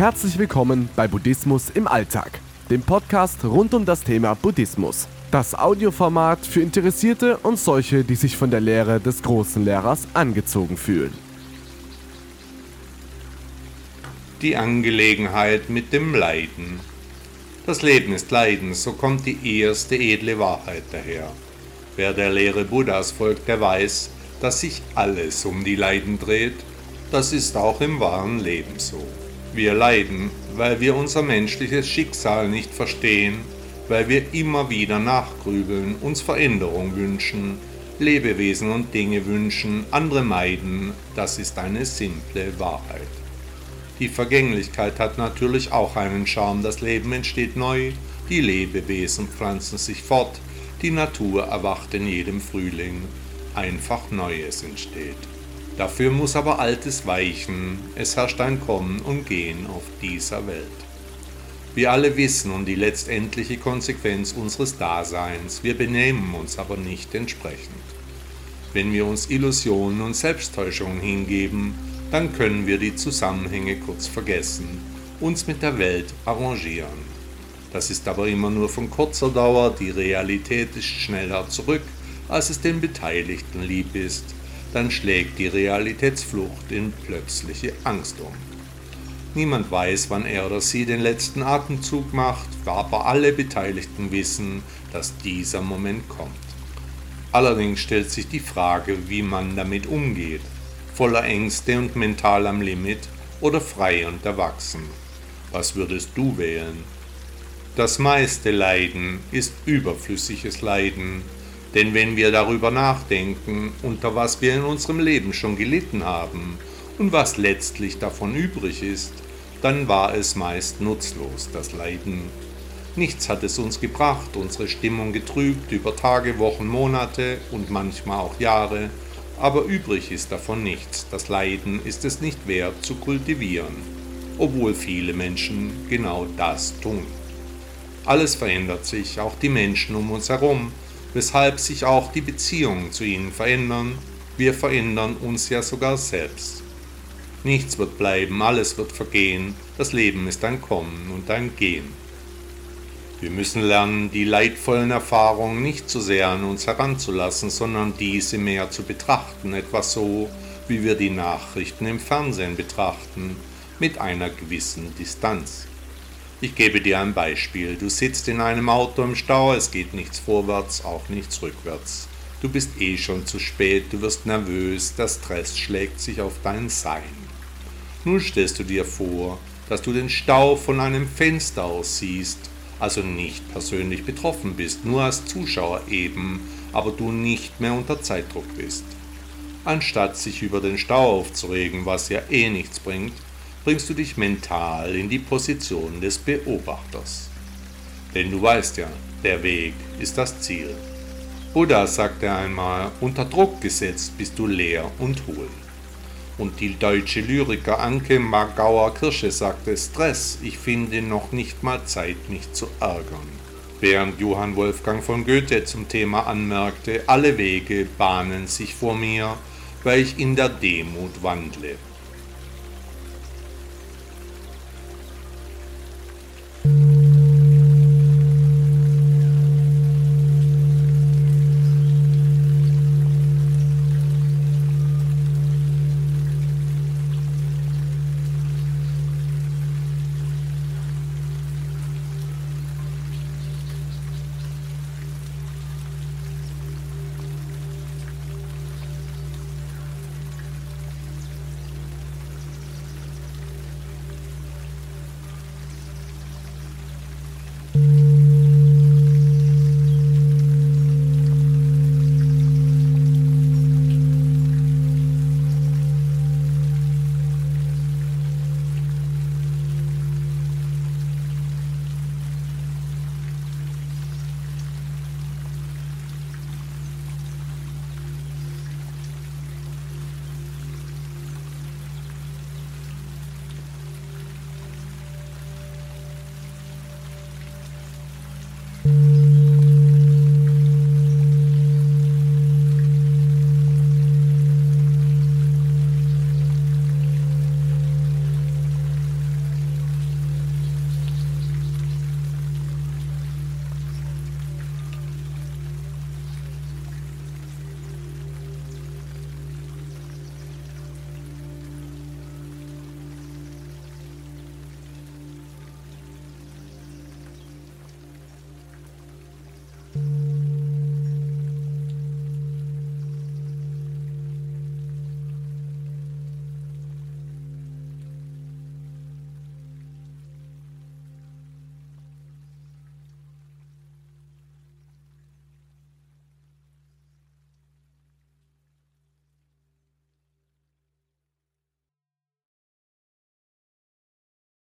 Herzlich willkommen bei Buddhismus im Alltag, dem Podcast rund um das Thema Buddhismus. Das Audioformat für Interessierte und solche, die sich von der Lehre des großen Lehrers angezogen fühlen. Die Angelegenheit mit dem Leiden. Das Leben ist Leiden, so kommt die erste edle Wahrheit daher. Wer der Lehre Buddhas folgt, der weiß, dass sich alles um die Leiden dreht. Das ist auch im wahren Leben so. Wir leiden, weil wir unser menschliches Schicksal nicht verstehen, weil wir immer wieder nachgrübeln, uns Veränderung wünschen, Lebewesen und Dinge wünschen, andere meiden, das ist eine simple Wahrheit. Die Vergänglichkeit hat natürlich auch einen Charme, das Leben entsteht neu, die Lebewesen pflanzen sich fort, die Natur erwacht in jedem Frühling, einfach Neues entsteht. Dafür muss aber Altes weichen, es herrscht ein Kommen und Gehen auf dieser Welt. Wir alle wissen um die letztendliche Konsequenz unseres Daseins, wir benehmen uns aber nicht entsprechend. Wenn wir uns Illusionen und Selbsttäuschungen hingeben, dann können wir die Zusammenhänge kurz vergessen, uns mit der Welt arrangieren. Das ist aber immer nur von kurzer Dauer, die Realität ist schneller zurück, als es den Beteiligten lieb ist dann schlägt die Realitätsflucht in plötzliche Angst um. Niemand weiß, wann er oder sie den letzten Atemzug macht, aber alle Beteiligten wissen, dass dieser Moment kommt. Allerdings stellt sich die Frage, wie man damit umgeht, voller Ängste und mental am Limit oder frei und erwachsen. Was würdest du wählen? Das meiste Leiden ist überflüssiges Leiden, denn wenn wir darüber nachdenken, unter was wir in unserem Leben schon gelitten haben und was letztlich davon übrig ist, dann war es meist nutzlos, das Leiden. Nichts hat es uns gebracht, unsere Stimmung getrübt über Tage, Wochen, Monate und manchmal auch Jahre, aber übrig ist davon nichts. Das Leiden ist es nicht wert zu kultivieren, obwohl viele Menschen genau das tun. Alles verändert sich, auch die Menschen um uns herum, weshalb sich auch die Beziehungen zu ihnen verändern. Wir verändern uns ja sogar selbst. Nichts wird bleiben, alles wird vergehen, das Leben ist ein Kommen und ein Gehen. Wir müssen lernen, die leidvollen Erfahrungen nicht zu sehr an uns heranzulassen, sondern diese mehr zu betrachten, etwas so, wie wir die Nachrichten im Fernsehen betrachten, mit einer gewissen Distanz. Ich gebe dir ein Beispiel. Du sitzt in einem Auto im Stau, es geht nichts vorwärts, auch nichts rückwärts. Du bist eh schon zu spät, du wirst nervös, der Stress schlägt sich auf dein Sein. Nun stellst du dir vor, dass du den Stau von einem Fenster aus siehst, also nicht persönlich betroffen bist, nur als Zuschauer eben, aber du nicht mehr unter Zeitdruck bist. Anstatt sich über den Stau aufzuregen, was ja eh nichts bringt, bringst du dich mental in die Position des Beobachters. Denn du weißt ja, der Weg ist das Ziel. Buddha sagte einmal, unter Druck gesetzt bist du leer und hohl. Und die deutsche Lyriker Anke Magauer Kirsche sagte, Stress, ich finde noch nicht mal Zeit, mich zu ärgern. Während Johann Wolfgang von Goethe zum Thema anmerkte, alle Wege bahnen sich vor mir, weil ich in der Demut wandle. Thank you.